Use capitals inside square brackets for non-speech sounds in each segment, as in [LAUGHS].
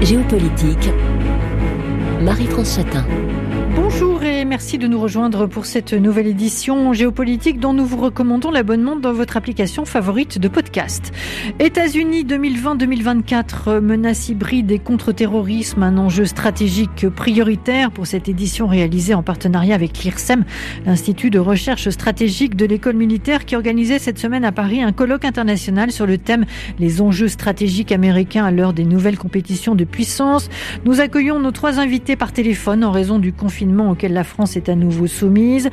Géopolitique, Marie-France Chatin. Merci de nous rejoindre pour cette nouvelle édition géopolitique dont nous vous recommandons l'abonnement dans votre application favorite de podcast. États-Unis 2020-2024, menace hybride et contre-terrorisme, un enjeu stratégique prioritaire pour cette édition réalisée en partenariat avec l'IRSEM, l'Institut de recherche stratégique de l'école militaire qui organisait cette semaine à Paris un colloque international sur le thème Les enjeux stratégiques américains à l'heure des nouvelles compétitions de puissance. Nous accueillons nos trois invités par téléphone en raison du confinement auquel la France est à nouveau soumise.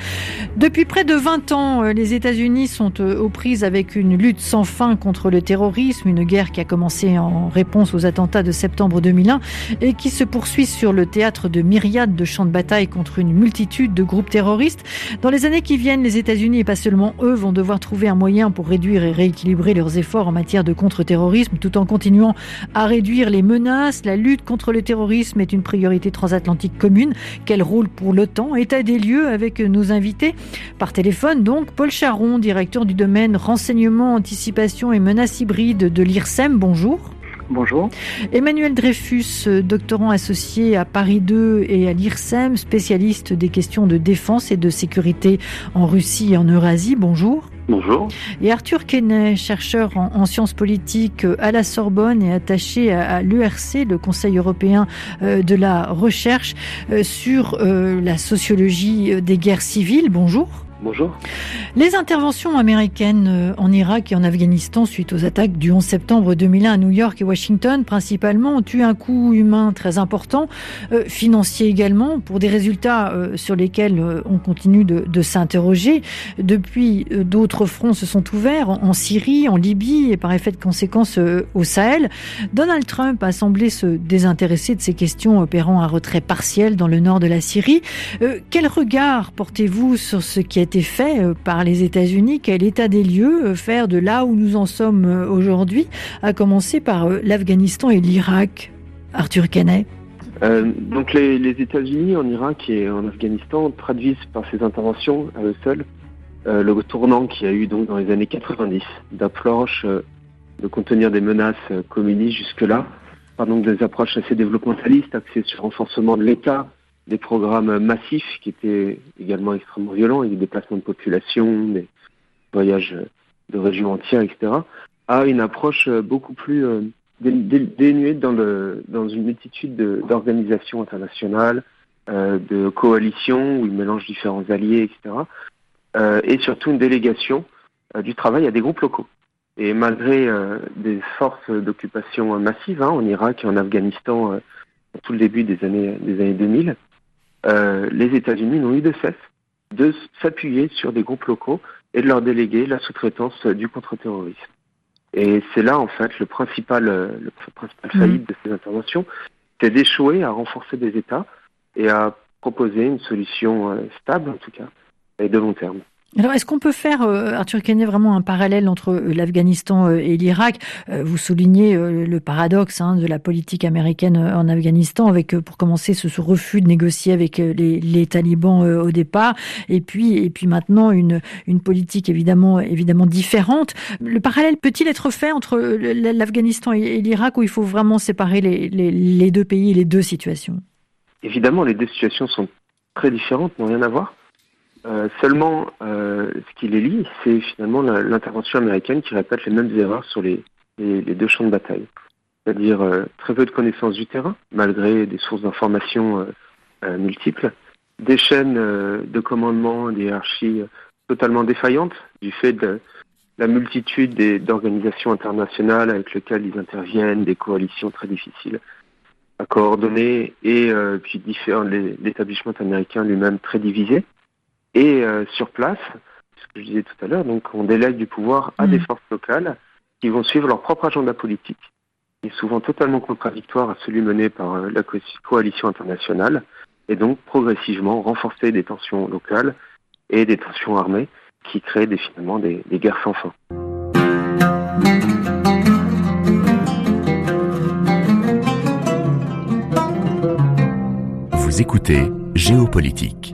Depuis près de 20 ans, euh, les États-Unis sont euh, aux prises avec une lutte sans fin contre le terrorisme, une guerre qui a commencé en réponse aux attentats de septembre 2001 et qui se poursuit sur le théâtre de myriades de champs de bataille contre une multitude de groupes terroristes. Dans les années qui viennent, les États-Unis et pas seulement eux vont devoir trouver un moyen pour réduire et rééquilibrer leurs efforts en matière de contre-terrorisme tout en continuant à réduire les menaces. La lutte contre le terrorisme est une priorité transatlantique commune. Quel rôle pour l'OTAN. État des lieux avec nos invités par téléphone. Donc, Paul Charon, directeur du domaine renseignement, anticipation et menaces hybrides de l'IRSEM. Bonjour. Bonjour. Emmanuel Dreyfus, doctorant associé à Paris 2 et à l'IRSEM, spécialiste des questions de défense et de sécurité en Russie et en Eurasie. Bonjour. Bonjour. Et Arthur Kenney, chercheur en, sciences politiques à la Sorbonne et attaché à, l'ERC, le Conseil européen euh, de la recherche, euh, sur euh, la sociologie des guerres civiles. Bonjour. Bonjour. Les interventions américaines euh, en Irak et en Afghanistan suite aux attaques du 11 septembre 2001 à New York et Washington principalement ont eu un coût humain très important, euh, financier également, pour des résultats euh, sur lesquels on continue de, s'interroger. Depuis, d'autres fronts se sont ouverts en, Syrie, en Libye et par effet de conséquence au Sahel. Donald Trump a semblé se désintéresser de ces questions opérant un retrait partiel dans le nord de la Syrie. quel regard portez-vous sur ce qui a été fait euh, par les États-Unis, quel état des lieux euh, faire de là où nous en sommes euh, aujourd'hui, à commencer par l'Afghanistan et l'Irak? Arthur Canet. Donc les, États-Unis en Irak et en Afghanistan traduisent par ces interventions à eux seuls le tournant qu'il y a eu donc dans les années 90 d'approche de contenir des menaces communistes jusque-là, par des approches assez développementalistes axées sur le renforcement de l'État, des programmes massifs qui étaient également extrêmement violents, des déplacements de population, des voyages de régions entières, etc., à une approche beaucoup plus euh, dénuée dans, le, dans une multitude d'organisations internationales, euh, de coalitions où il mélange différents alliés, etc., euh, et surtout une délégation du travail à des groupes locaux. Et malgré des forces d'occupation massives hein, en Irak et en Afghanistan, tout le début des années, des années 2000, euh, les États-Unis n'ont eu de cesse de s'appuyer sur des groupes locaux et de leur déléguer la sous-traitance du contre-terrorisme. Et c'est là, en fait, le principal, euh, le principal mmh. faillite de ces interventions, c'est d'échouer à renforcer des États et à proposer une solution euh, stable, en tout cas, et de long terme. Alors, est-ce qu'on peut faire, euh, Arthur Kenney, vraiment un parallèle entre euh, l'Afghanistan euh, et l'Irak? Vous soulignez le paradoxe hein, de la politique américaine en Afghanistan, avec, pour commencer, ce, refus de négocier avec les, talibans au départ, et puis, et puis maintenant une, une politique évidemment, évidemment différente. Le parallèle peut-il être fait entre l'Afghanistan et l'Irak, où il faut vraiment séparer les, les deux pays les deux situations? Évidemment, les deux situations sont très différentes, n'ont rien à voir. Euh, seulement, euh, ce qui les lie, c'est finalement l'intervention américaine qui répète les mêmes erreurs sur les, deux champs de bataille. C'est-à-dire euh, très peu de connaissances du terrain, malgré des sources d'informations multiples, des chaînes de commandement, des hiérarchies totalement défaillantes du fait de la multitude d'organisations internationales avec lesquelles ils interviennent, des coalitions très difficiles à coordonner, et puis l'établissement américain lui-même très divisé. Et euh, sur place, ce que je disais tout à l'heure, donc on délègue du pouvoir à des mm. forces locales qui vont suivre leur propre agenda politique, qui est souvent totalement contradictoire à celui mené par euh, la coalition internationale, et donc progressivement renforcer des tensions locales et des tensions armées qui créent des, finalement des, des guerres sans fin. Vous écoutez Géopolitique.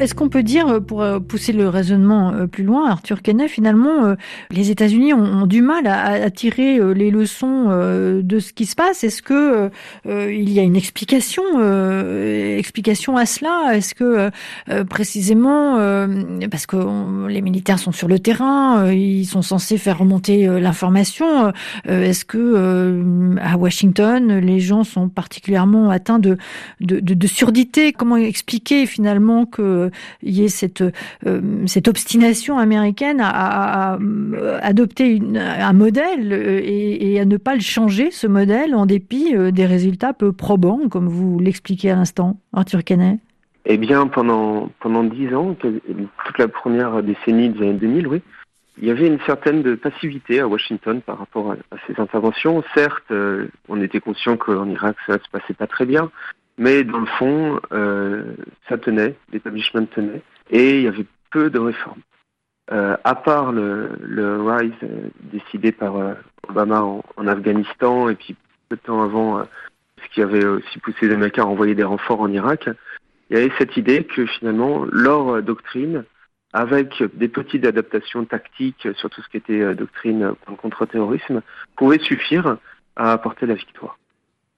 Est-ce qu'on peut dire, pour pousser le raisonnement plus loin, Arthur Kenney, finalement, les États-Unis ont, du mal à, tirer les leçons de ce qui se passe? Est-ce que il y a une explication, explication à cela? Est-ce que précisément, parce que les militaires sont sur le terrain, ils sont censés faire remonter l'information, est-ce que à Washington, les gens sont particulièrement atteints de, de, surdité? Comment expliquer finalement qu'il y ait cette, cette obstination américaine à, adopter un modèle et, et, à ne pas le changer, ce modèle, en dépit des résultats peu probants, comme vous l'expliquez à l'instant, Arthur Kenney eh bien, pendant pendant dix ans, toute la première décennie des années 2000, oui, il y avait une certaine passivité à Washington par rapport à, ces interventions. Certes, euh, on était conscient qu'en Irak ça se passait pas très bien, mais dans le fond, euh, ça tenait, l'établissement tenait, et il y avait peu de réformes. Euh, à part le, rise décidé par Obama en, Afghanistan et puis peu de temps avant, ce qui avait aussi poussé les Américains à envoyer des renforts en Irak, il y avait cette idée que finalement leur doctrine avec des petites adaptations tactiques sur tout ce qui était euh, doctrine pour le contre-terrorisme, pouvait suffire à apporter la victoire.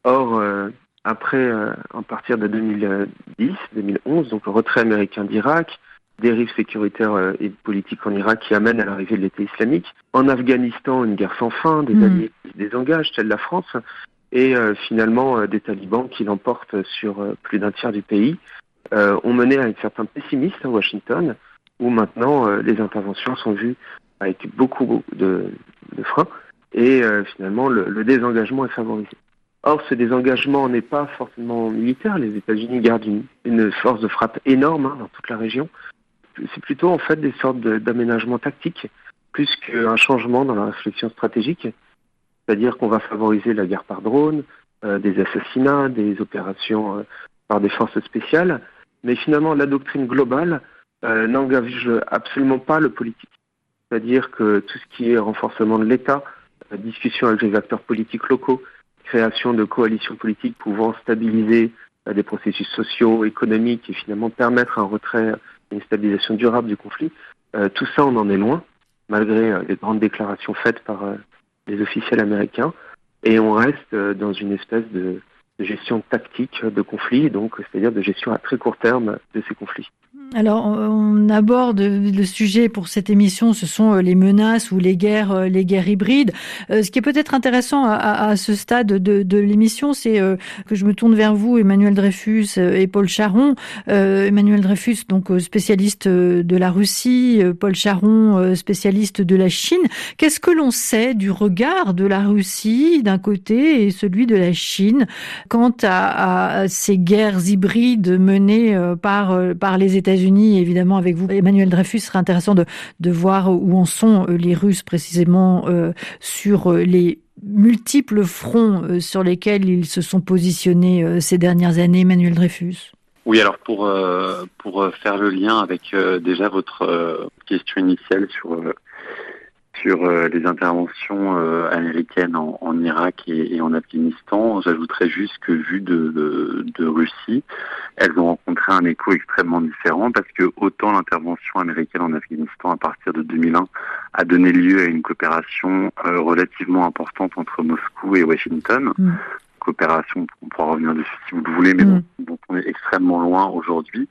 Or, euh, après, euh, en partir de 2010-2011, donc le retrait américain d'Irak, dérive sécuritaire et politique en Irak qui amène à l'arrivée de l'État islamique. En Afghanistan, une guerre sans fin, des hmm. alliés qui se désengagent, telle la France, et finalement des talibans qui l'emportent sur plus d'un tiers du pays, ont mené à un certain pessimisme à Washington, où maintenant euh, les interventions sont vues avec beaucoup, de, freins et euh, finalement le, désengagement est favorisé. Or, ce désengagement n'est pas forcément militaire. Les États-Unis gardent une, force de frappe énorme hein, dans toute la région. C'est plutôt en fait des sortes d'aménagements tactiques plus qu'un changement dans la réflexion stratégique. C'est-à-dire qu'on va favoriser la guerre par drone, euh, des assassinats, des opérations par des forces spéciales. Mais finalement, la doctrine globale euh, n'engage absolument pas le politique. C'est-à-dire que tout ce qui est renforcement de l'État, euh, discussion avec les acteurs politiques locaux, création de coalitions politiques pouvant stabiliser euh, des processus sociaux, économiques et finalement permettre un retrait, une stabilisation durable du conflit, tout ça on en est loin, malgré les grandes déclarations faites par les officiels américains, et on reste dans une espèce de, gestion tactique de conflits, donc c'est-à-dire de gestion à très court terme de ces conflits. Alors, on aborde le sujet pour cette émission, ce sont euh, les menaces ou les guerres, euh, les guerres hybrides. Euh, ce qui est peut-être intéressant à, ce stade de, l'émission, c'est que je me tourne vers vous, Emmanuel Dreyfus et Paul Charon. Emmanuel Dreyfus, donc spécialiste de la Russie, Paul Charon, spécialiste de la Chine. Qu'est-ce que l'on sait du regard de la Russie d'un côté et celui de la Chine quant à, ces guerres hybrides menées par par les États-Unis? Unis évidemment, avec vous, Emmanuel Dreyfus, serait intéressant de, de voir où en sont euh, les Russes précisément euh, sur euh, les multiples fronts sur lesquels ils se sont positionnés ces dernières années, Emmanuel Dreyfus. Oui, alors pour pour faire le lien avec déjà votre question initiale sur sur euh, les interventions euh, américaines en, Irak et, en Afghanistan, j'ajouterais juste que vu de, de, Russie, elles ont rencontré un écho extrêmement différent parce que autant l'intervention américaine en Afghanistan à partir de 2001 a donné lieu à une coopération euh, relativement importante entre Moscou et Washington. Mm. coopération, on pourra revenir dessus si vous le voulez, mais mm. dont on est extrêmement loin aujourd'hui.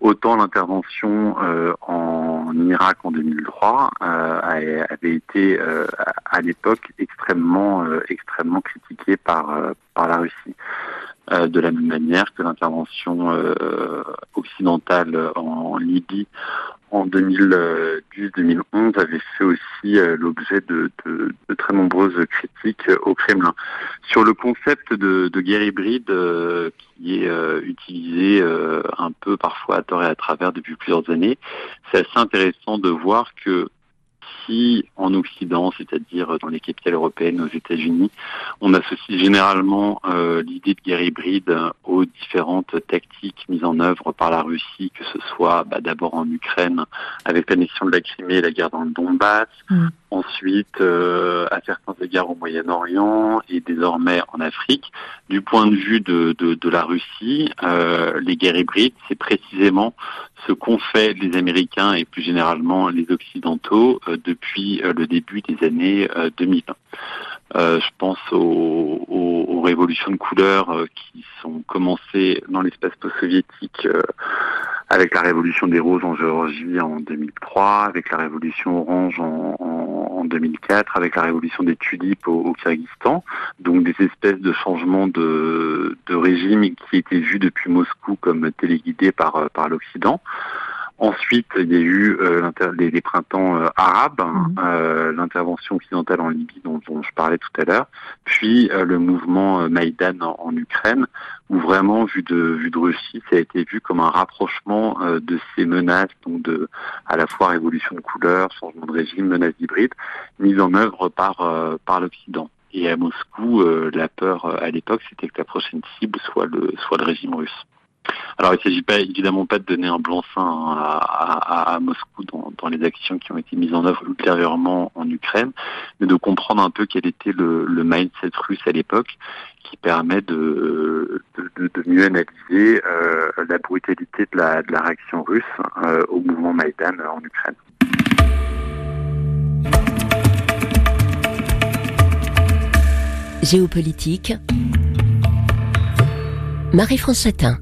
Autant l'intervention euh, en Irak en 2003 euh, avait été euh, à l'époque extrêmement extrêmement critiquée par par la Russie. de la même manière que l'intervention occidentale en Libye en 2010-2011 avait fait aussi euh, l'objet de, de, de, très nombreuses critiques au Kremlin. Sur le concept de, de guerre hybride euh, qui est euh, utilisé un peu parfois à tort et à travers depuis plusieurs années, c'est assez intéressant de voir que Russie en Occident, c'est-à-dire dans les capitales européennes, aux États-Unis, on associe généralement euh, l'idée de guerre hybride aux différentes tactiques mises en œuvre par la Russie, que ce soit bah, d'abord en Ukraine avec l'annexion de la Crimée et la guerre dans le Donbass, mm. ensuite euh, à certains égards au Moyen-Orient et désormais en Afrique. Du point de vue de, de, de la Russie, euh, les guerres hybrides, c'est précisément ce qu'ont fait les Américains et plus généralement les Occidentaux euh, depuis euh, le début des années 2020. Euh, je pense aux, révolutions de couleurs qui sont commencées dans l'espace post-soviétique avec la révolution des roses en Géorgie en 2003, avec la révolution orange en, en, 2004, avec la révolution des tulipes au, au, Kyrgyzstan. Donc des espèces de changements de, régime qui étaient vus depuis Moscou comme téléguidés par l'Occident. Ensuite, il y a eu euh, les, printemps euh, arabes, mhm. euh, l'intervention occidentale en Libye dont, je parlais tout à l'heure, puis le mouvement Maïdan en, Ukraine, où vraiment, vu de, vue de Russie, ça a été vu comme un rapprochement de ces menaces, donc de à la fois révolution de couleur, changement de régime, menaces hybrides, mises en œuvre par, par l'Occident. Et à Moscou, la peur à l'époque, c'était que la prochaine cible soit le, soit le régime russe. Alors, il ne s'agit pas évidemment pas de donner un blanc-seing à, Moscou dans, les actions qui ont été mises en œuvre ultérieurement en Ukraine, mais de comprendre un peu quel était le, mindset russe à l'époque, qui permet de, mieux analyser euh, la brutalité de la, réaction russe euh, au mouvement Maïdan en Ukraine. Géopolitique. Marie-France Chatin.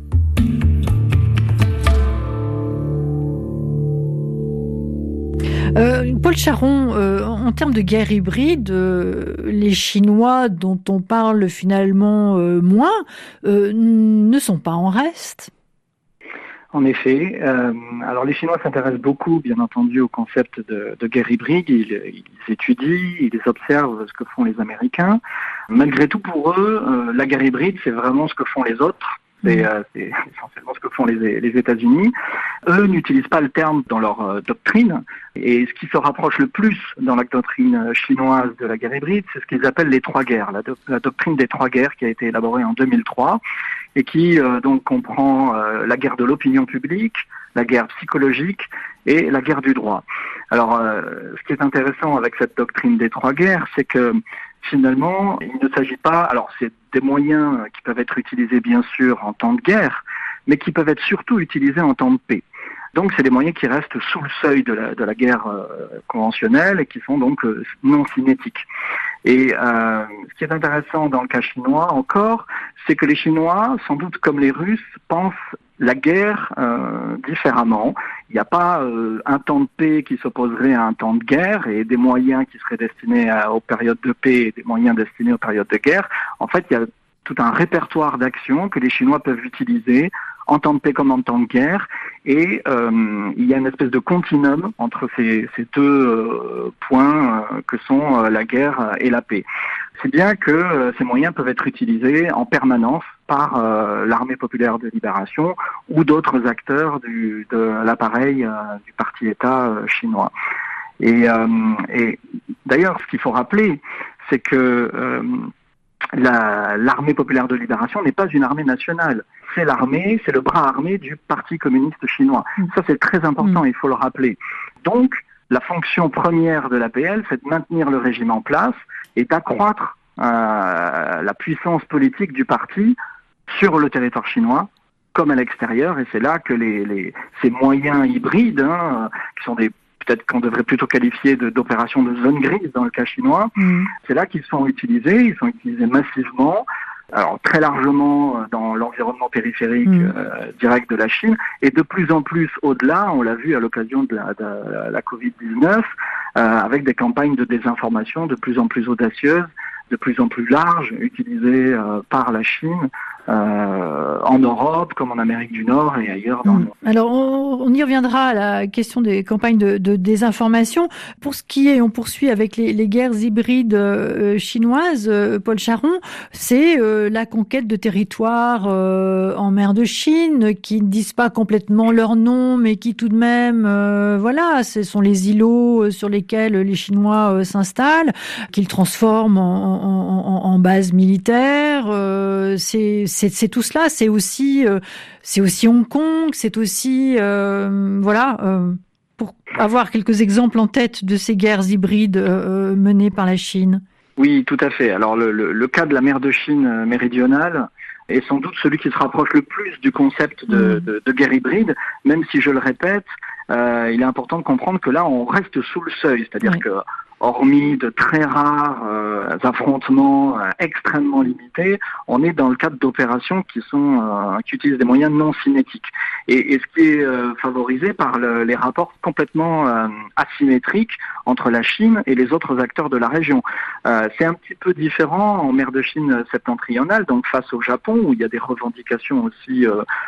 Euh, Paul Charon, euh, en termes de guerre hybride, euh, les Chinois dont on parle finalement moins ne sont pas en reste. En effet. alors les Chinois s'intéressent beaucoup, bien entendu, au concept de, guerre hybride. Ils, ils, étudient, ils observent ce que font les Américains. Malgré tout, pour eux, la guerre hybride, c'est vraiment ce que font les autres. C'est euh, [LAUGHS] essentiellement ce que font les, les États-Unis. Eux n'utilisent pas le terme dans leur euh, doctrine. Et ce qui se rapproche le plus dans la doctrine chinoise de la guerre hybride, c'est ce qu'ils appellent les trois guerres, la, doctrine des trois guerres qui a été élaborée en 2003 et qui euh, donc comprend la guerre de l'opinion publique, la guerre psychologique et la guerre du droit. Alors, ce qui est intéressant avec cette doctrine des trois guerres, c'est que finalement, il ne s'agit pas, alors c'est des moyens qui peuvent être utilisés bien sûr en temps de guerre, mais qui peuvent être surtout utilisés en temps de paix. Donc c'est des moyens qui restent sous le seuil de la, guerre euh, conventionnelle et qui sont donc euh, non cinétiques. Et euh, ce qui est intéressant dans le cas chinois encore, c'est que les Chinois, sans doute comme les Russes, pensent la guerre euh, différemment. Il n'y a pas euh, un temps de paix qui s'opposerait à un temps de guerre et des moyens qui seraient destinés aux périodes de paix et des moyens destinés aux périodes de guerre. En fait, il y a tout un répertoire d'actions que les Chinois peuvent utiliser en temps de paix comme en temps de guerre. Et euh, il y a une espèce de continuum entre ces, ces deux points que sont la guerre et la paix. C'est bien que ces moyens peuvent être utilisés en permanence par euh, l'armée populaire de libération ou d'autres acteurs du, de l'appareil euh, du parti-État euh, chinois. Et, et d'ailleurs, ce qu'il faut rappeler, c'est que l'armée populaire de libération n'est pas une armée nationale. C'est l'armée, c'est le bras armé du Parti communiste chinois. Mm. Ça, c'est très important, mm. il faut le rappeler. Donc, la fonction première de l'APL, c'est de maintenir le régime en place et d'accroître euh, la puissance politique du parti sur le territoire chinois comme à l'extérieur, et c'est là que les, les, ces moyens hybrides, hein, qui sont des peut-être qu'on devrait plutôt qualifier d'opérations de, zone grise dans le cas chinois, mm. c'est là qu'ils sont utilisés, ils sont utilisés massivement, alors très largement euh, dans l'environnement périphérique mm. euh, direct de la Chine, et de plus en plus au-delà, on l'a vu à l'occasion de la, de la Covid-19, euh, avec des campagnes de désinformation de plus en plus audacieuses, de plus en plus larges, utilisées par la Chine euh, en Europe comme en Amérique du Nord et ailleurs dans le Mm. monde. Alors, on, on y reviendra à la question des campagnes de, de désinformation. Pour ce qui est, on poursuit avec les, les guerres hybrides euh, chinoises, euh, Paul Charon, c'est euh, la conquête de territoires euh, en mer de Chine qui ne disent pas complètement leur nom, mais qui tout de même, euh, voilà, ce sont les îlots euh, sur lesquels les Chinois euh, s'installent, qu'ils transforment en, en, en, en base militaire. Euh, c'est c'est- tout cela. C'est aussi euh, c'est aussi Hong Kong, c'est aussi euh, voilà euh, pour avoir quelques exemples en tête de ces guerres hybrides menées par la Chine. Oui, tout à fait. Alors le, le, le cas de la mer de Chine méridionale est sans doute celui qui se rapproche le plus du concept de, Mm. de, de guerre hybride, même si je le répète, euh, il est important de comprendre que là on reste sous le seuil, c'est-à-dire Oui. que hormis de très rares euh, affrontements euh, extrêmement limités, on est dans le cadre d'opérations qui sont euh, qui utilisent des moyens non cinétiques. Et, ce qui est favorisé par le- les rapports complètement asymétriques entre la Chine et les autres acteurs de la région. C'est un petit peu différent en mer de Chine septentrionale, donc face au Japon, où il y a des revendications aussi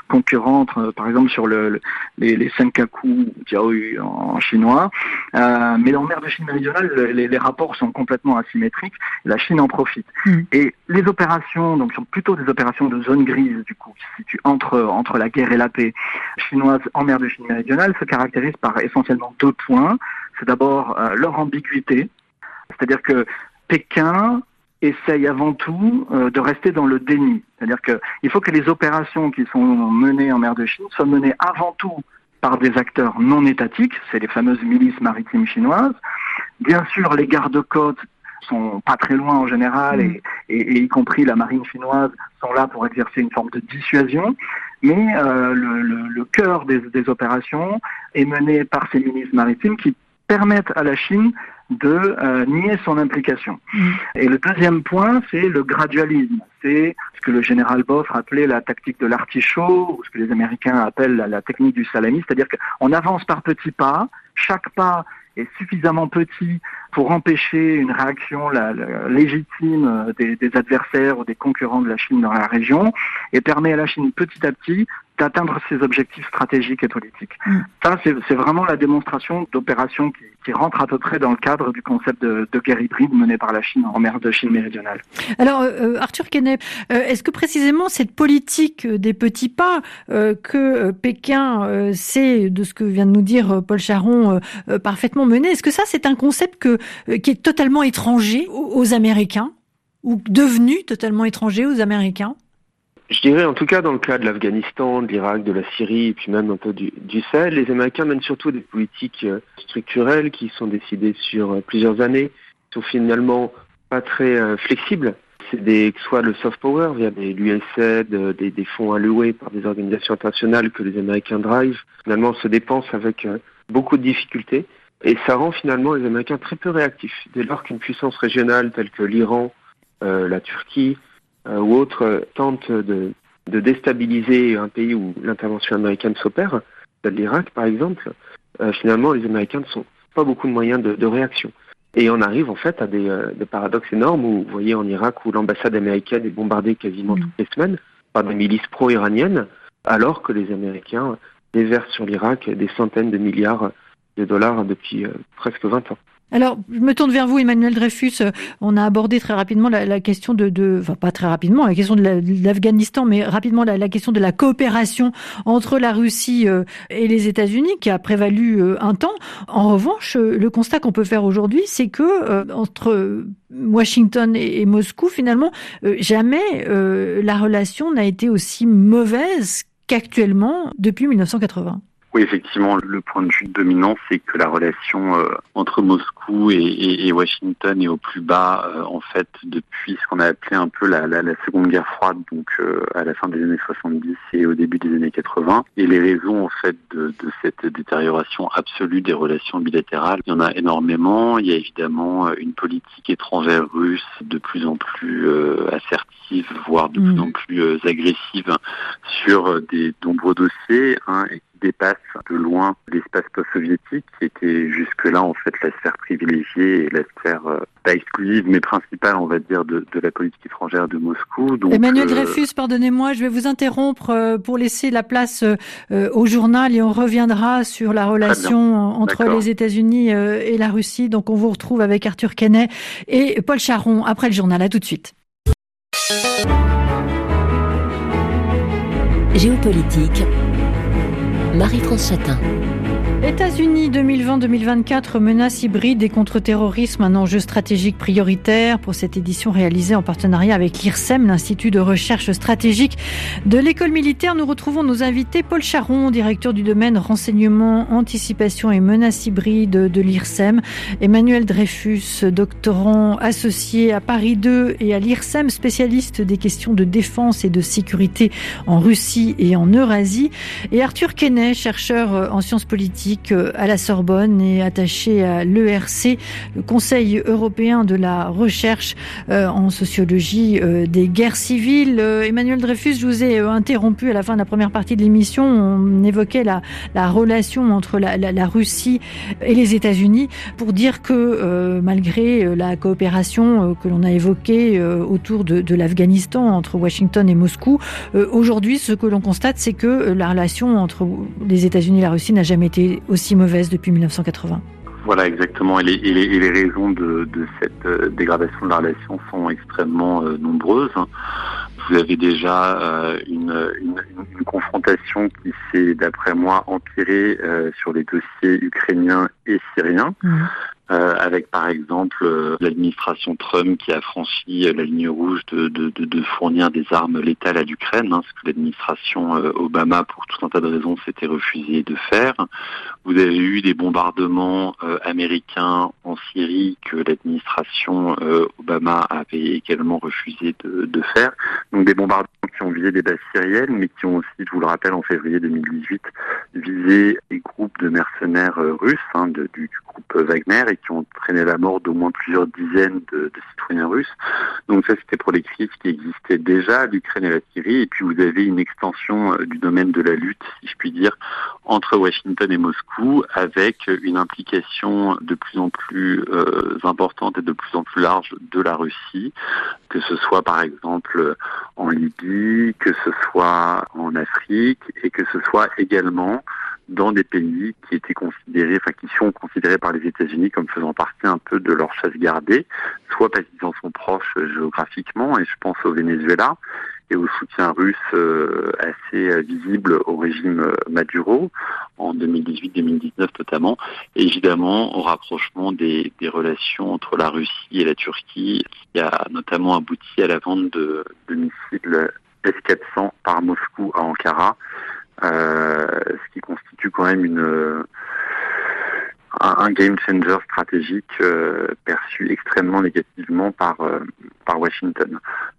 concurrentes, par exemple sur le, le- les, les Senkaku en, chinois. Mais en mer de Chine méridionale, le- les, les rapports sont complètement asymétriques. La Chine en profite. Mm. Et les opérations, donc sont plutôt des opérations de zone grise, du coup, qui se situent entre, entre la guerre et la paix chinoise en mer de Chine méridionale, se caractérisent par essentiellement deux points. C'est d'abord euh, leur ambiguïté, c'est-à-dire que Pékin essaye avant tout euh, de rester dans le déni. C'est-à-dire qu'il faut que les opérations qui sont menées en mer de Chine soient menées avant tout par des acteurs non étatiques, c'est les fameuses milices maritimes chinoises. Bien sûr, les gardes-côtes sont pas très loin en général, et, et, et y compris la marine chinoise sont là pour exercer une forme de dissuasion. Mais euh, le, le, le cœur des, des opérations est mené par ces milices maritimes qui permettent à la Chine de euh, nier son implication. Mm. Et le deuxième point, c'est le gradualisme. C'est ce que le général Boff appelait la tactique de l'artichaut, ou ce que les Américains appellent la, la technique du salami, c'est-à-dire qu'on avance par petits pas, chaque pas est suffisamment petit pour empêcher une réaction la, la, légitime des, des adversaires ou des concurrents de la Chine dans la région, et permet à la Chine petit à petit d'atteindre ses objectifs stratégiques et politiques. Mm. Ça, c'est vraiment la démonstration d'opérations qui, qui rentrent à peu près dans le cadre du concept de, de guerre hybride menée par la Chine en mer de Chine méridionale. Alors, euh, Arthur Kenneth, euh, est-ce que précisément cette politique des petits pas euh, que Pékin euh, sait, de ce que vient de nous dire euh, Paul Charon, euh, parfaitement menée, est-ce que ça, c'est un concept que, euh, qui est totalement étranger aux, aux Américains ou devenu totalement étranger aux Américains? Je dirais en tout cas dans le cas de l'Afghanistan, de l'Irak, de la Syrie et puis même un peu du, Sahel, les Américains mènent surtout des politiques euh, structurelles qui sont décidées sur euh, plusieurs années, qui sont finalement pas très euh, flexibles. C'est des soit le soft power via des l'USAID, des, fonds alloués par des organisations internationales que les Américains drive, finalement se dépensent avec beaucoup de difficultés. Et ça rend finalement les Américains très peu réactifs. Dès lors qu'une puissance régionale telle que l'Iran, la Turquie ou autres euh, tentent de, de, déstabiliser un pays où l'intervention américaine s'opère, l'Irak par exemple, euh, finalement les Américains ne sont pas beaucoup de moyens de, de réaction. Et on arrive en fait à des, euh, des, paradoxes énormes où vous voyez en Irak où l'ambassade américaine est bombardée quasiment mmh. toutes les semaines par des milices pro-iraniennes, alors que les Américains déversent sur l'Irak des centaines de milliards de dollars depuis euh, presque 20 ans. Alors, je me tourne vers vous, Emmanuel Dreyfus. On a abordé très rapidement la, question de, enfin pas très rapidement, la question de l'Afghanistan, mais rapidement la, question de la coopération entre la Russie euh, et les États-Unis, qui a prévalu euh, un temps. En revanche, euh, le constat qu'on peut faire aujourd'hui, c'est que euh, entre Washington et, Moscou, finalement, euh, jamais euh, la relation n'a été aussi mauvaise qu'actuellement depuis 1980. Oui, effectivement, le point de vue dominant, c'est que la relation euh, entre Moscou et, et, et, Washington est au plus bas, euh, en fait, depuis ce qu'on a appelé un peu la, la, la Seconde Guerre froide, donc euh, à la fin des années 70 et au début des années 80. Et les raisons, en fait, de, de cette détérioration absolue des relations bilatérales, il y en a énormément. Il y a évidemment une politique étrangère russe de plus en plus assertive, voire de plus mm. en plus euh, agressive sur des nombreux dossiers hein, et dépasse de loin l'espace post-soviétique qui était jusque-là en fait la sphère privilégiée et la sphère euh, pas exclusive mais principale on va dire de, de la politique étrangère de Moscou. Donc, Emmanuel euh, Dreyfus, pardonnez-moi, je vais vous interrompre pour laisser la place au journal et on reviendra sur la relation entre les États-Unis et la Russie. Donc on vous retrouve avec Arthur Kenney et Paul Charon après le journal. À tout de suite. Géopolitique, Marie-France Chatin. États-Unis 2020-2024, menace hybride et contre-terrorisme, un enjeu stratégique prioritaire pour cette édition réalisée en partenariat avec l'IRSEM, l'Institut de recherche stratégique de l'école militaire. Nous retrouvons nos invités. Paul Charon, directeur du domaine renseignement, anticipation et menace hybride de l'IRSEM, Emmanuel Dreyfus, doctorant associé à Paris 2 et à l'IRSEM, spécialiste des questions de défense et de sécurité en Russie et en Eurasie, et Arthur Kenney, chercheur en sciences politiques à la Sorbonne et attaché à l'ERC, le Conseil européen de la recherche euh, en sociologie euh, des guerres civiles. Euh, Emmanuel Dreyfus, je vous ai interrompu à la fin de la première partie de l'émission. On évoquait la, relation entre la, Russie et les États-Unis pour dire que malgré la coopération que l'on a évoquée autour de, de l'Afghanistan entre Washington et Moscou, aujourd'hui, ce que l'on constate, c'est que la relation entre les États-Unis et la Russie n'a jamais été aussi mauvaise depuis 1980. Voilà, exactement. Et les, les, raisons de, cette euh, dégradation de la relation sont extrêmement euh, nombreuses. Vous avez déjà euh, une, confrontation qui s'est, d'après moi, empirée sur les dossiers ukrainiens et syriens. Mmh. Euh, avec par exemple euh, l'administration Trump qui a franchi la ligne rouge de, fournir des armes létales à l'Ukraine, hein, ce que l'administration euh, Obama, pour tout un tas de raisons, s'était refusé de faire. Vous avez eu des bombardements américains en Syrie que l'administration Obama avait également refusé de, faire. Donc des bombardements qui ont visé des bases syriennes, mais qui ont aussi, je vous le rappelle, en février 2018, visé des groupes de mercenaires russes, hein, du, groupe Wagner, et qui ont traîné la mort d'au moins plusieurs dizaines de, citoyens russes. Donc ça, c'était pour les crises qui existaient déjà, l'Ukraine et la Syrie. Et puis vous avez une extension euh, du domaine de la lutte, si je puis dire, entre Washington et Moscou, avec une implication de plus en plus euh, importante et de plus en plus large de la Russie, que ce soit par exemple en Libye, que ce soit en Afrique, et que ce soit également dans des pays qui étaient considérés, enfin qui sont considérés par les États-Unis comme faisant partie un peu de leur chasse gardée, soit parce qu'ils en sont proches géographiquement, et je pense au Venezuela et au soutien russe euh, assez euh, visible au régime euh, Maduro en 2018-2019 notamment, et évidemment au rapprochement des, des, relations entre la Russie et la Turquie, qui a notamment abouti à la vente de, de missiles S-400 par Moscou à Ankara, euh, ce qui constitue quand même une un, game changer stratégique euh, perçu extrêmement négativement par euh, par Washington.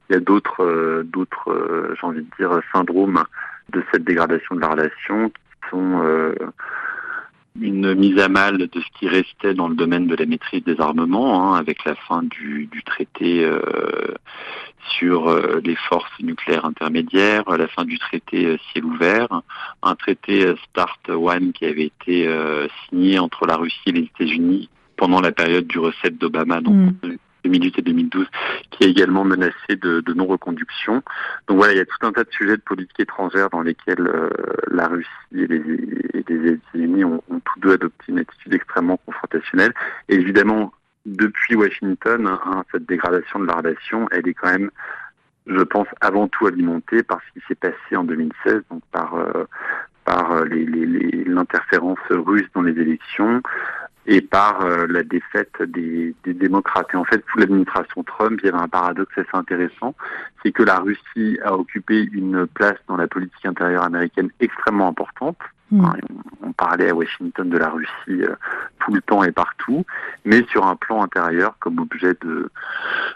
Il y a d'autres d'autres j'ai envie de dire syndromes de cette dégradation de la relation qui sont une mise à mal de ce qui restait dans le domaine de la maîtrise des armements, hein, avec la fin du, du traité euh, sur euh, les forces nucléaires intermédiaires, la fin du traité euh, ciel ouvert, un traité Start One qui avait été signé entre la Russie et les États-Unis pendant la période du recette d'Obama, donc mm. 2008 et 2012, qui est également menacé de, non-reconduction. Donc voilà, il y a tout un tas de sujets de politique étrangère dans lesquels euh, la Russie et les, États-Unis ont, tous deux adopté une attitude extrêmement confrontationnelle. Et évidemment, depuis Washington, hein, cette dégradation de la relation, elle est quand même, je pense, avant tout alimentée par ce qui s'est passé en 2016, donc par euh, par euh, l'interférence russe dans les élections, et par euh, la défaite des, des, démocrates. Et en fait, sous l'administration Trump, il y avait un paradoxe assez intéressant, c'est que la Russie a occupé une place dans la politique intérieure américaine extrêmement importante. Mm. Hein, on, parlait à Washington de la Russie euh, tout le temps et partout, mais sur un plan intérieur, comme objet de,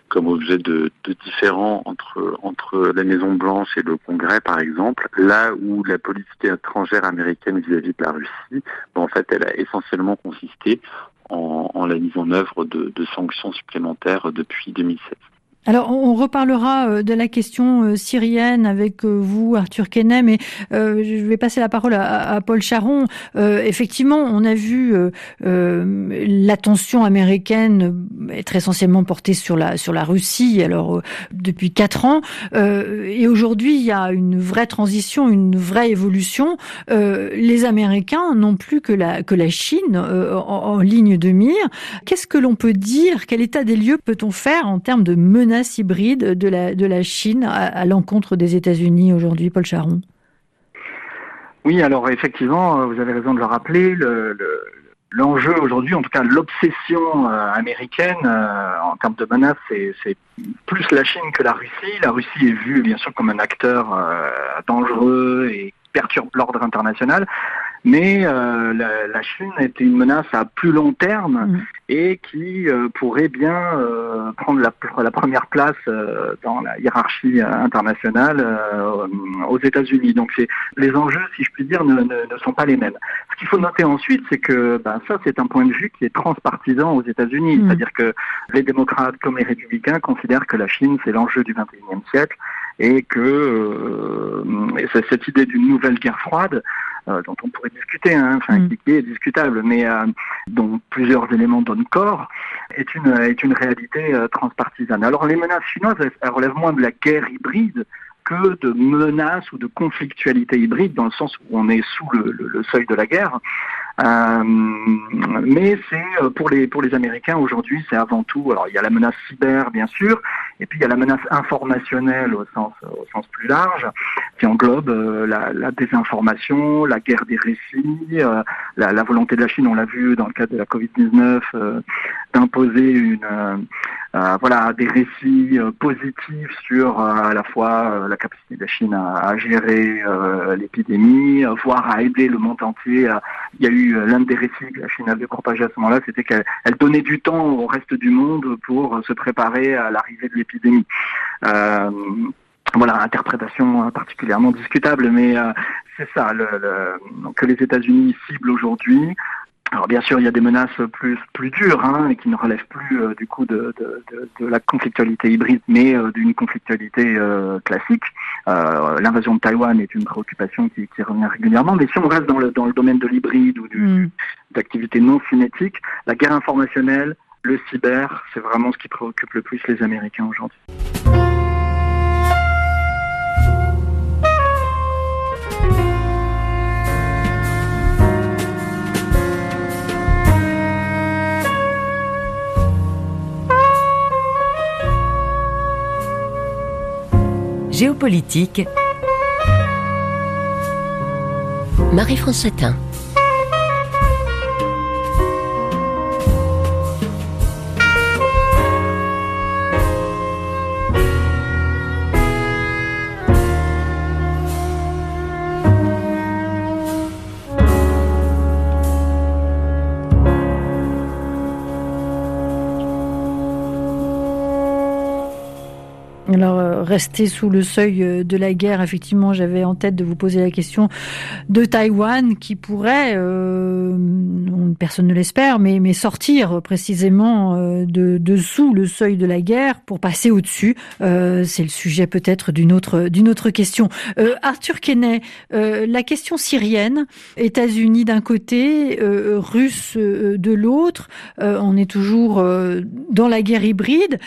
comme objet de, différent entre entre la Maison Blanche et le Congrès, par exemple, là où la politique étrangère américaine vis-à-vis de la Russie, ben, en fait, elle a essentiellement consisté en, en la mise en œuvre de, de sanctions supplémentaires depuis 2016. Alors, on reparlera euh, de la question euh, syrienne avec euh, vous, Arthur Kenney, mais je vais passer la parole à, Paul Charon. effectivement, on a vu l'attention américaine être essentiellement portée sur la sur la Russie. Alors, depuis quatre ans, et aujourd'hui, il y a une vraie transition, une vraie évolution. les Américains n'ont plus que la que la Chine en, en ligne de mire. Qu'est-ce que l'on peut dire? Quel état des lieux peut-on faire en termes de menaces hybride de la, Chine à, l'encontre des États-Unis aujourd'hui, Paul Charon? Oui, alors effectivement, euh, vous avez raison de le rappeler, l'enjeu aujourd'hui, en tout cas l'obsession euh, américaine euh, en termes de menaces, c'est plus la Chine que la Russie. La Russie est vue bien sûr comme un acteur dangereux et perturbe l'ordre international. Mais euh, la, la, Chine était une menace à plus long terme mm. et qui euh, pourrait bien euh, prendre la, la, première place dans la hiérarchie internationale aux États-Unis. Donc les enjeux, si je puis dire, ne, ne, sont pas les mêmes. Ce qu'il faut noter ensuite, c'est que ben, ça, c'est un point de vue qui est transpartisan aux États-Unis. Mm. C'est-à-dire que les démocrates comme les républicains considèrent que la Chine, c'est l'enjeu du XXIe siècle et que euh, cette idée d'une nouvelle guerre froide euh, dont on pourrait discuter, hein, enfin, mm. qui, est discutable, mais euh, dont plusieurs éléments donnent corps, est une, est une réalité euh, transpartisane. Alors les menaces chinoises, elles, relèvent moins de la guerre hybride que de menaces ou de conflictualité hybride, dans le sens où on est sous le, le seuil de la guerre. Euh, mais c'est euh, pour les pour les Américains aujourd'hui, c'est avant tout. Alors il y a la menace cyber bien sûr, et puis il y a la menace informationnelle au sens au sens plus large, qui englobe euh, la, la, désinformation, la guerre des récits, la, la, volonté de la Chine, on l'a vu dans le cadre de la Covid 19, d'imposer une voilà des récits positifs sur à la fois la capacité de la Chine à, à gérer l'épidémie, voire à aider le monde entier. il y a eu euh, l'un des récits que la Chine avait propagé à ce moment-là, c'était qu'elle donnait du temps au reste du monde pour se préparer à l'arrivée de l'épidémie. Euh, voilà, interprétation particulièrement discutable, mais euh, c'est ça que les États-Unis ciblent aujourd'hui. Alors bien sûr, il y a des menaces plus plus dures hein, et qui ne relèvent plus euh, du coup de, de, de, de, la conflictualité hybride, mais euh, d'une conflictualité euh, classique. L'invasion de Taïwan est une préoccupation qui, qui, revient régulièrement, mais si on reste dans le dans le domaine de l'hybride ou mm. d'activités non cinétiques, la guerre informationnelle, le cyber, c'est vraiment ce qui préoccupe le plus les Américains aujourd'hui. Géopolitique. Marie-France Chatin. Rester sous le seuil euh, de la guerre, effectivement, j'avais en tête de vous poser la question de Taïwan qui pourrait, euh, personne ne l'espère, mais, mais sortir précisément euh, de dessous le seuil de la guerre pour passer au-dessus. C'est le sujet peut-être d'une autre d'une autre question. Arthur Kenney, la question syrienne, États-Unis d'un côté, Russes de l'autre, on est toujours dans la guerre hybride.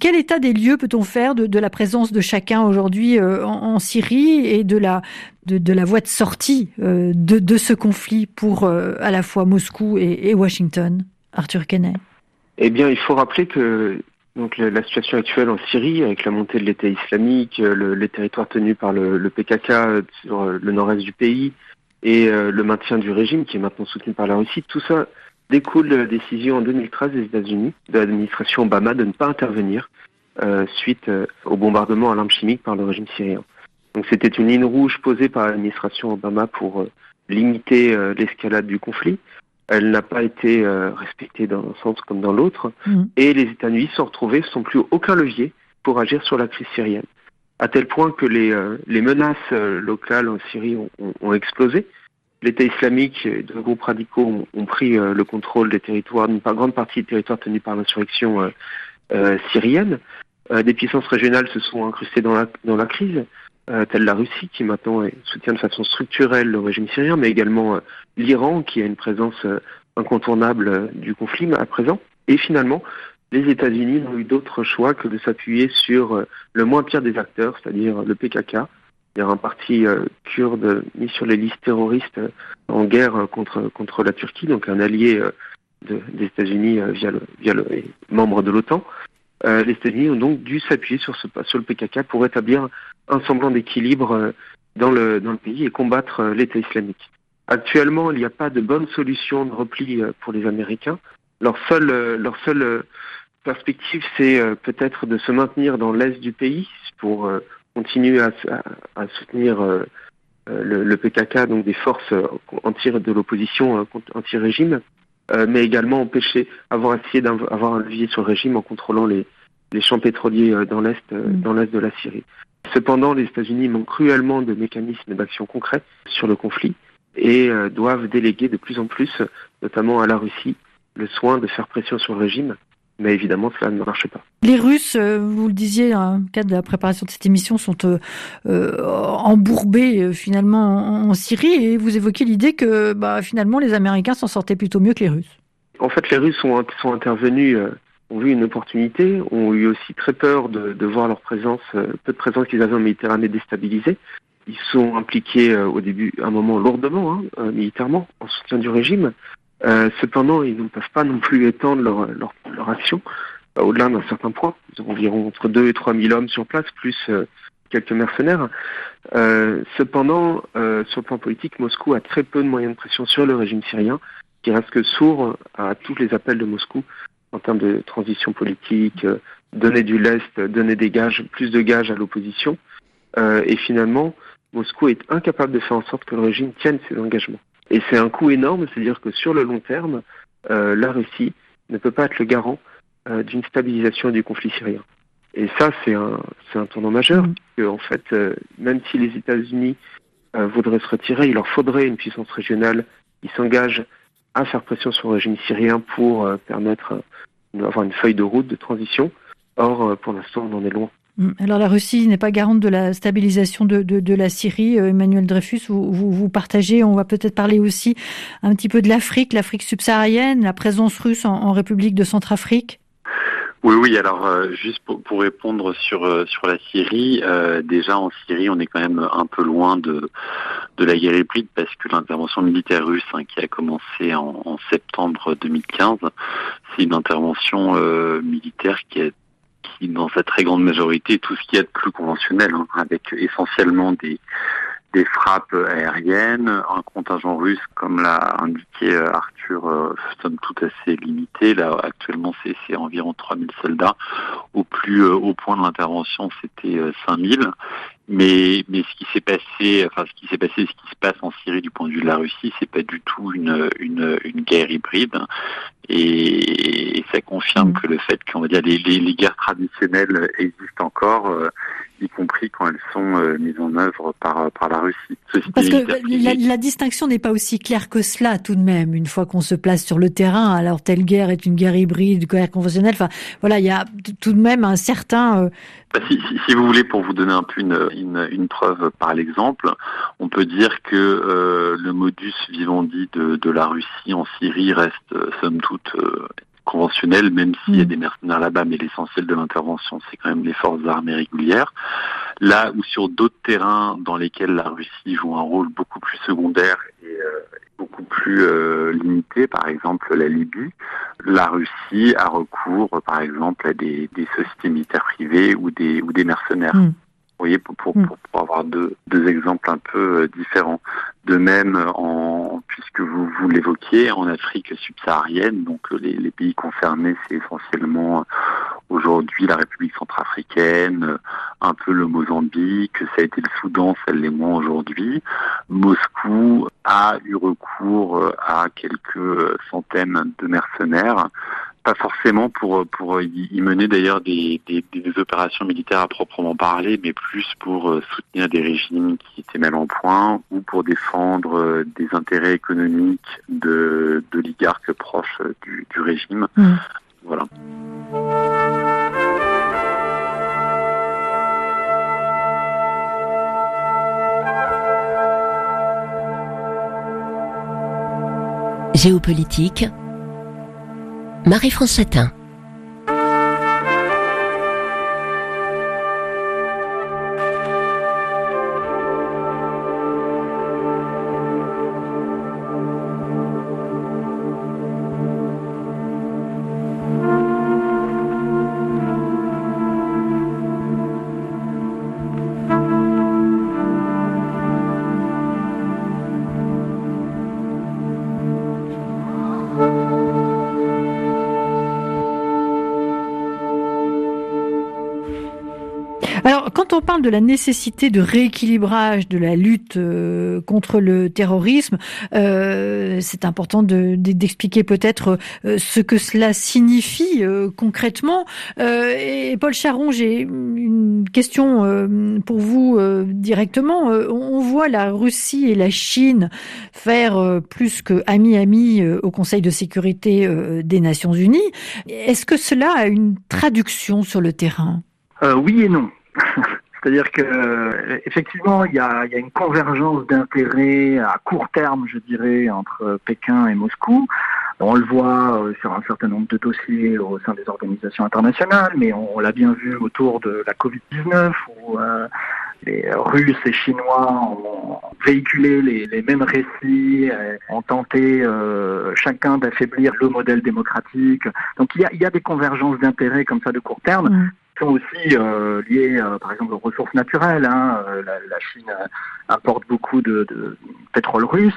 quel état des lieux peut-on faire de, de la présence de chacun aujourd'hui euh, en, Syrie et de la de, la voie de sortie euh, de, de, ce conflit pour euh, à la fois Moscou et, Washington, Arthur Kenney. Eh bien, il faut rappeler que donc la situation actuelle en Syrie, avec la montée de l'État islamique, les territoires tenus par le, PKK sur le nord-est du pays et le maintien du régime qui est maintenant soutenu par la Russie, tout ça découle de la décision en 2013 des États-Unis, de l'administration Obama, de ne pas intervenir suite euh, au bombardement à l'arme chimique par le régime syrien. Donc c'était une ligne rouge posée par l'administration Obama pour euh, limiter l'escalade du conflit. Elle n'a pas été respectée dans un sens comme dans l'autre. Mm. Et les États-Unis se sont retrouvés sans plus aucun levier pour agir sur la crise syrienne. À tel point que les, les menaces locales en Syrie ont, ont, explosé. L'État islamique et deux groupes radicaux ont, ont pris le contrôle des territoires, d'une grande partie des territoires tenus par l'insurrection syrienne. Des puissances régionales se sont incrustées dans la, crise, telle la Russie qui maintenant soutient de façon structurelle le régime syrien, mais également l'Iran qui a une présence incontournable du conflit à présent. Et finalement, les États-Unis n'ont eu d'autre choix que de s'appuyer sur le moins pire des acteurs, c'est-à-dire le PKK, a un parti euh, kurde mis sur les listes terroristes euh, en guerre euh, contre, contre la Turquie, donc un allié des États-Unis via le, via le membre de l'OTAN. Les États-Unis ont donc dû s'appuyer sur, ce, sur le PKK pour établir un semblant d'équilibre dans le, dans le pays et combattre l'État islamique. Actuellement, il n'y a pas de bonne solution de repli pour les Américains. Leur seule, perspective, c'est peut-être de se maintenir dans l'est du pays pour continue à, soutenir euh, euh, le, le, PKK, donc des forces euh, de l'opposition anti-régime, mais également empêcher, avoir essayé d'avoir un levier sur le régime en contrôlant les, les champs pétroliers dans l'est, mm. dans l'est de la Syrie. Cependant, les États-Unis manquent cruellement de mécanismes d'action concrets sur le conflit et doivent déléguer de plus en plus, notamment à la Russie, le soin de faire pression sur le régime mais évidemment, cela ne marche pas. Les Russes, euh, vous le disiez dans le cadre de la préparation de cette émission, sont euh, euh embourbés finalement en, Syrie et vous évoquez l'idée que bah, finalement les Américains s'en sortaient plutôt mieux que les Russes. En fait, les Russes sont, sont intervenus, ont vu une opportunité, ont eu aussi très peur de, de voir leur présence, peu de présence qu'ils avaient en Méditerranée déstabilisée. Ils sont impliqués au début, à un moment lourdement, hein, militairement, en soutien du régime. Euh, cependant, ils ne peuvent pas non plus étendre leur, leur, leur action euh, au-delà d'un certain point. Ils ont environ entre 2 et 3 000 hommes sur place, plus euh, quelques mercenaires. Euh, cependant, sur le plan politique, Moscou a très peu de moyens de pression sur le régime syrien, qui reste que sourd à tous les appels de Moscou en termes de transition politique, donner du lest, donner des gages, plus de gages à l'opposition. et finalement, Moscou est incapable de faire en sorte que le régime tienne ses engagements. Et c'est un coût énorme, c'est-à-dire que sur le long terme, euh, la Russie ne peut pas être le garant euh, d'une stabilisation du conflit syrien. Et ça, c'est un, c'est un tournant majeur, mmh. que en fait, euh, même si les États-Unis euh, voudraient se retirer, il leur faudrait une puissance régionale qui s'engage à faire pression sur le régime syrien pour euh, permettre d'avoir une feuille de route de transition. Or, pour l'instant, on en est loin. Mm. Alors la Russie n'est pas garante de la stabilisation de, la Syrie. Euh, Emmanuel Dreyfus, vous, partagez, on va peut-être parler aussi un petit peu de l'Afrique, l'Afrique subsaharienne, la présence russe en, République de Centrafrique. Oui, oui. Alors, euh, juste pour, répondre sur euh, sur la Syrie, déjà en Syrie, on est quand même un peu loin de de la guerre hybride parce que l'intervention militaire russe hein, qui a commencé en, en septembre 2015, c'est une intervention militaire qui a qui, dans sa très grande majorité, tout ce qui est de plus conventionnel, hein, avec essentiellement des, des frappes aériennes, un contingent russe, comme l'a indiqué euh, Arthur, euh, somme tout assez limité. Là, actuellement, c'est environ 3000 soldats. Au plus euh, haut point de l'intervention, c'était 5000. Mais, mais ce qui s'est passé, enfin ce qui s'est passé, ce qui se passe en Syrie du point de vue de la Russie, c'est pas du tout une, une, une guerre hybride. Et, ça confirme mmh. que le fait qu'on va dire les, les, les, guerres traditionnelles existent encore, euh, y compris quand elles sont euh, mises en œuvre par, par la Russie. Parce que la, la, distinction n'est pas aussi claire que cela tout de même, une fois qu'on se place sur le terrain. Alors telle guerre est une guerre hybride, une guerre conventionnelle. Enfin voilà, il y a tout de même un certain... Euh, bah, si, si, si, vous voulez, pour vous donner un peu une, une, une preuve par l'exemple, on peut dire que euh, le modus vivendi de, de, la Russie en Syrie reste, euh, somme toute, euh, conventionnel, même s'il y a mm. des mercenaires là-bas, mais l'essentiel de l'intervention, c'est quand même les forces armées régulières. Là où sur d'autres terrains dans lesquels la Russie joue un rôle beaucoup plus secondaire et euh, beaucoup plus euh, limité, par exemple la Libye, la Russie a recours, par exemple, à des, des sociétés militaires privées ou des, ou des mercenaires. Voyez, pour, pour, mm. pour, pour, avoir deux, deux exemples un peu euh, différents. De même, en, puisque vous, vous l'évoquiez, en Afrique subsaharienne, donc euh, les, les pays concernés, c'est essentiellement euh, aujourd'hui la République centrafricaine, un peu le Mozambique, ça a été le Soudan, ça l'est moins aujourd'hui. Moscou a eu recours à quelques centaines de mercenaires pas forcément pour pour y mener d'ailleurs des, des, opérations militaires à proprement parler, mais plus pour euh, soutenir des régimes qui étaient mal en point ou pour défendre euh, des intérêts économiques de d'oligarques proches euh, du, du régime. Mm. Voilà. Géopolitique Marie-France Satin. De la nécessité de rééquilibrage de la lutte euh, contre le terrorisme, euh, c'est important d'expliquer peut-être euh, ce que cela signifie concrètement. et Paul Charon, j'ai une question pour vous directement. On voit la Russie et la Chine faire plus que ami-ami au Conseil de sécurité des Nations Unies. Est-ce que cela a une traduction sur le terrain? Oui et non. C'est-à-dire que euh, effectivement, il y a, une convergence d'intérêts à court terme, je dirais, entre Pékin et Moscou. On le voit euh, sur un certain nombre de dossiers au sein des organisations internationales, mais on, l'a bien vu autour de la Covid-19 où euh, les Russes et Chinois ont véhiculé les, mêmes récits, ont tenté chacun d'affaiblir le modèle démocratique. Donc il y a, des convergences d'intérêts comme ça de court terme. Mm sont aussi euh, liées, euh, par exemple, aux ressources naturelles. Hein. Euh, la, Chine importe beaucoup de, de, pétrole russe.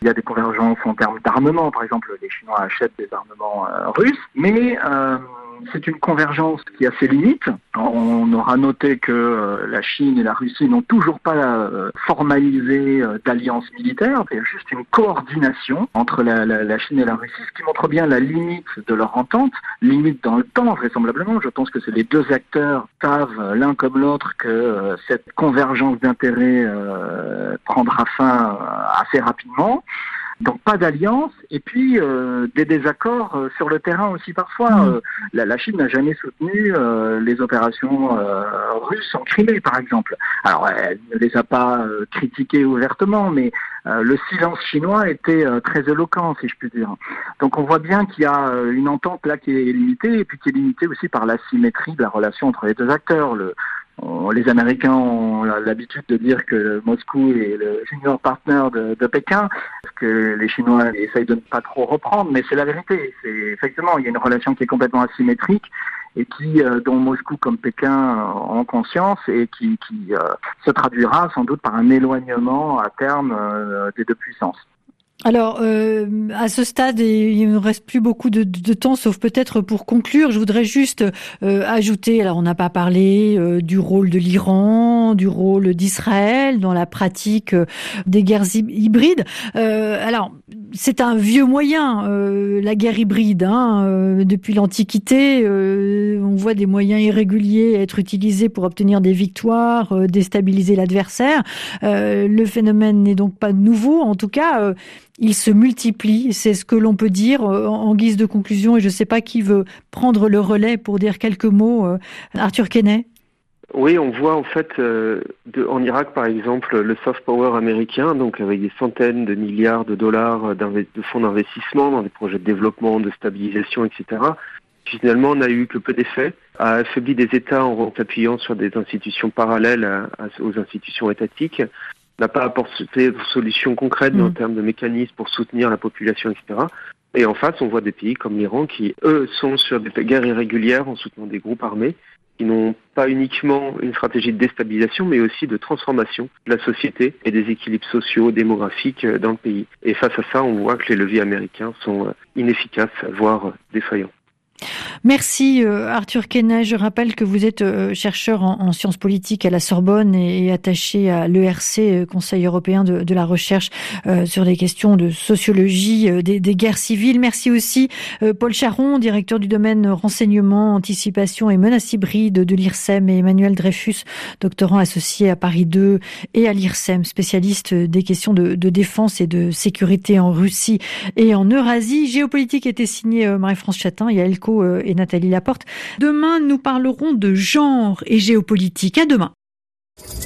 Il y a des convergences en termes d'armement. Par exemple, les Chinois achètent des armements russes. Mais c'est une convergence qui a ses limites. On aura noté que euh, la Chine et la Russie n'ont toujours pas euh, formalisé euh, d'alliance militaire. Il y a juste une coordination entre la, Chine et la Russie, ce qui montre bien la limite de leur entente, limite dans le temps vraisemblablement. Je pense que c'est les deux acteurs savent l'un comme l'autre que cette convergence d'intérêts prendra fin assez rapidement. Donc pas d'alliance et puis euh, des désaccords euh, sur le terrain aussi parfois. Mm. Euh, la, Chine n'a jamais soutenu les opérations russes en Crimée par exemple. Alors elle ne les a pas critiquées ouvertement, mais le silence chinois était très éloquent si je puis dire. Donc on voit bien qu'il y a une entente là qui est limitée et puis qui est limitée aussi par l'asymétrie de la relation entre les deux acteurs. Le, les Américains ont l'habitude de dire que Moscou est le junior partner de, Pékin, parce que les Chinois essayent de ne pas trop reprendre, mais c'est la vérité. Effectivement, il y a une relation qui est complètement asymétrique et qui, euh, dont Moscou comme Pékin ont conscience et qui, euh, se traduira sans doute par un éloignement à terme euh, des deux puissances. Alors, euh, à ce stade, il ne reste plus beaucoup de, temps, sauf peut-être pour conclure. Je voudrais juste euh, ajouter, alors on n'a pas parlé euh, du rôle de l'Iran, du rôle d'Israël dans la pratique des guerres hybrides. alors, c'est un vieux moyen, la guerre hybride. Hein, depuis l'Antiquité, on voit des moyens irréguliers être utilisés pour obtenir des victoires, déstabiliser l'adversaire. le phénomène n'est donc pas nouveau. En tout cas, il se multiplie. C'est ce que l'on peut dire euh, en guise de conclusion. Et je ne sais pas qui veut prendre le relais pour dire quelques mots. Euh, Arthur Kenney oui, on voit en fait euh, en Irak par exemple le soft power américain, donc avec des centaines de milliards de dollars de fonds d'investissement dans des projets de développement, de stabilisation, etc. Finalement, n'a eu que peu d'effets, a affaibli des États en s'appuyant sur des institutions parallèles aux institutions étatiques, n'a pas apporté de solutions concrètes en mm. termes de mécanismes pour soutenir la population, etc. Et en face, on voit des pays comme l'Iran qui, eux, sont sur des guerres irrégulières en soutenant des groupes armés qui n'ont pas uniquement une stratégie de déstabilisation, mais aussi de transformation de la société et des équilibres sociaux, démographiques euh, dans le pays. Et face à ça, on voit que les leviers américains sont euh, inefficaces, voire défaillants. Merci euh, Arthur Kenney. Je rappelle que vous êtes euh, chercheur en, sciences politiques à la Sorbonne et, attaché à l'ERC, euh, Conseil européen de, la recherche sur des questions de sociologie des, guerres civiles. Merci aussi Paul Charon, directeur du domaine renseignement, anticipation et menaces hybrides de l'IRSEM et Emmanuel Dreyfus, doctorant associé à Paris 2 et à l'IRSEM, spécialiste des questions de, défense et de sécurité en Russie et en Eurasie. Géopolitique était signé Marie-France Chatin et Elko euh, et Nathalie Laporte. Demain, nous parlerons de genre et géopolitique. À demain.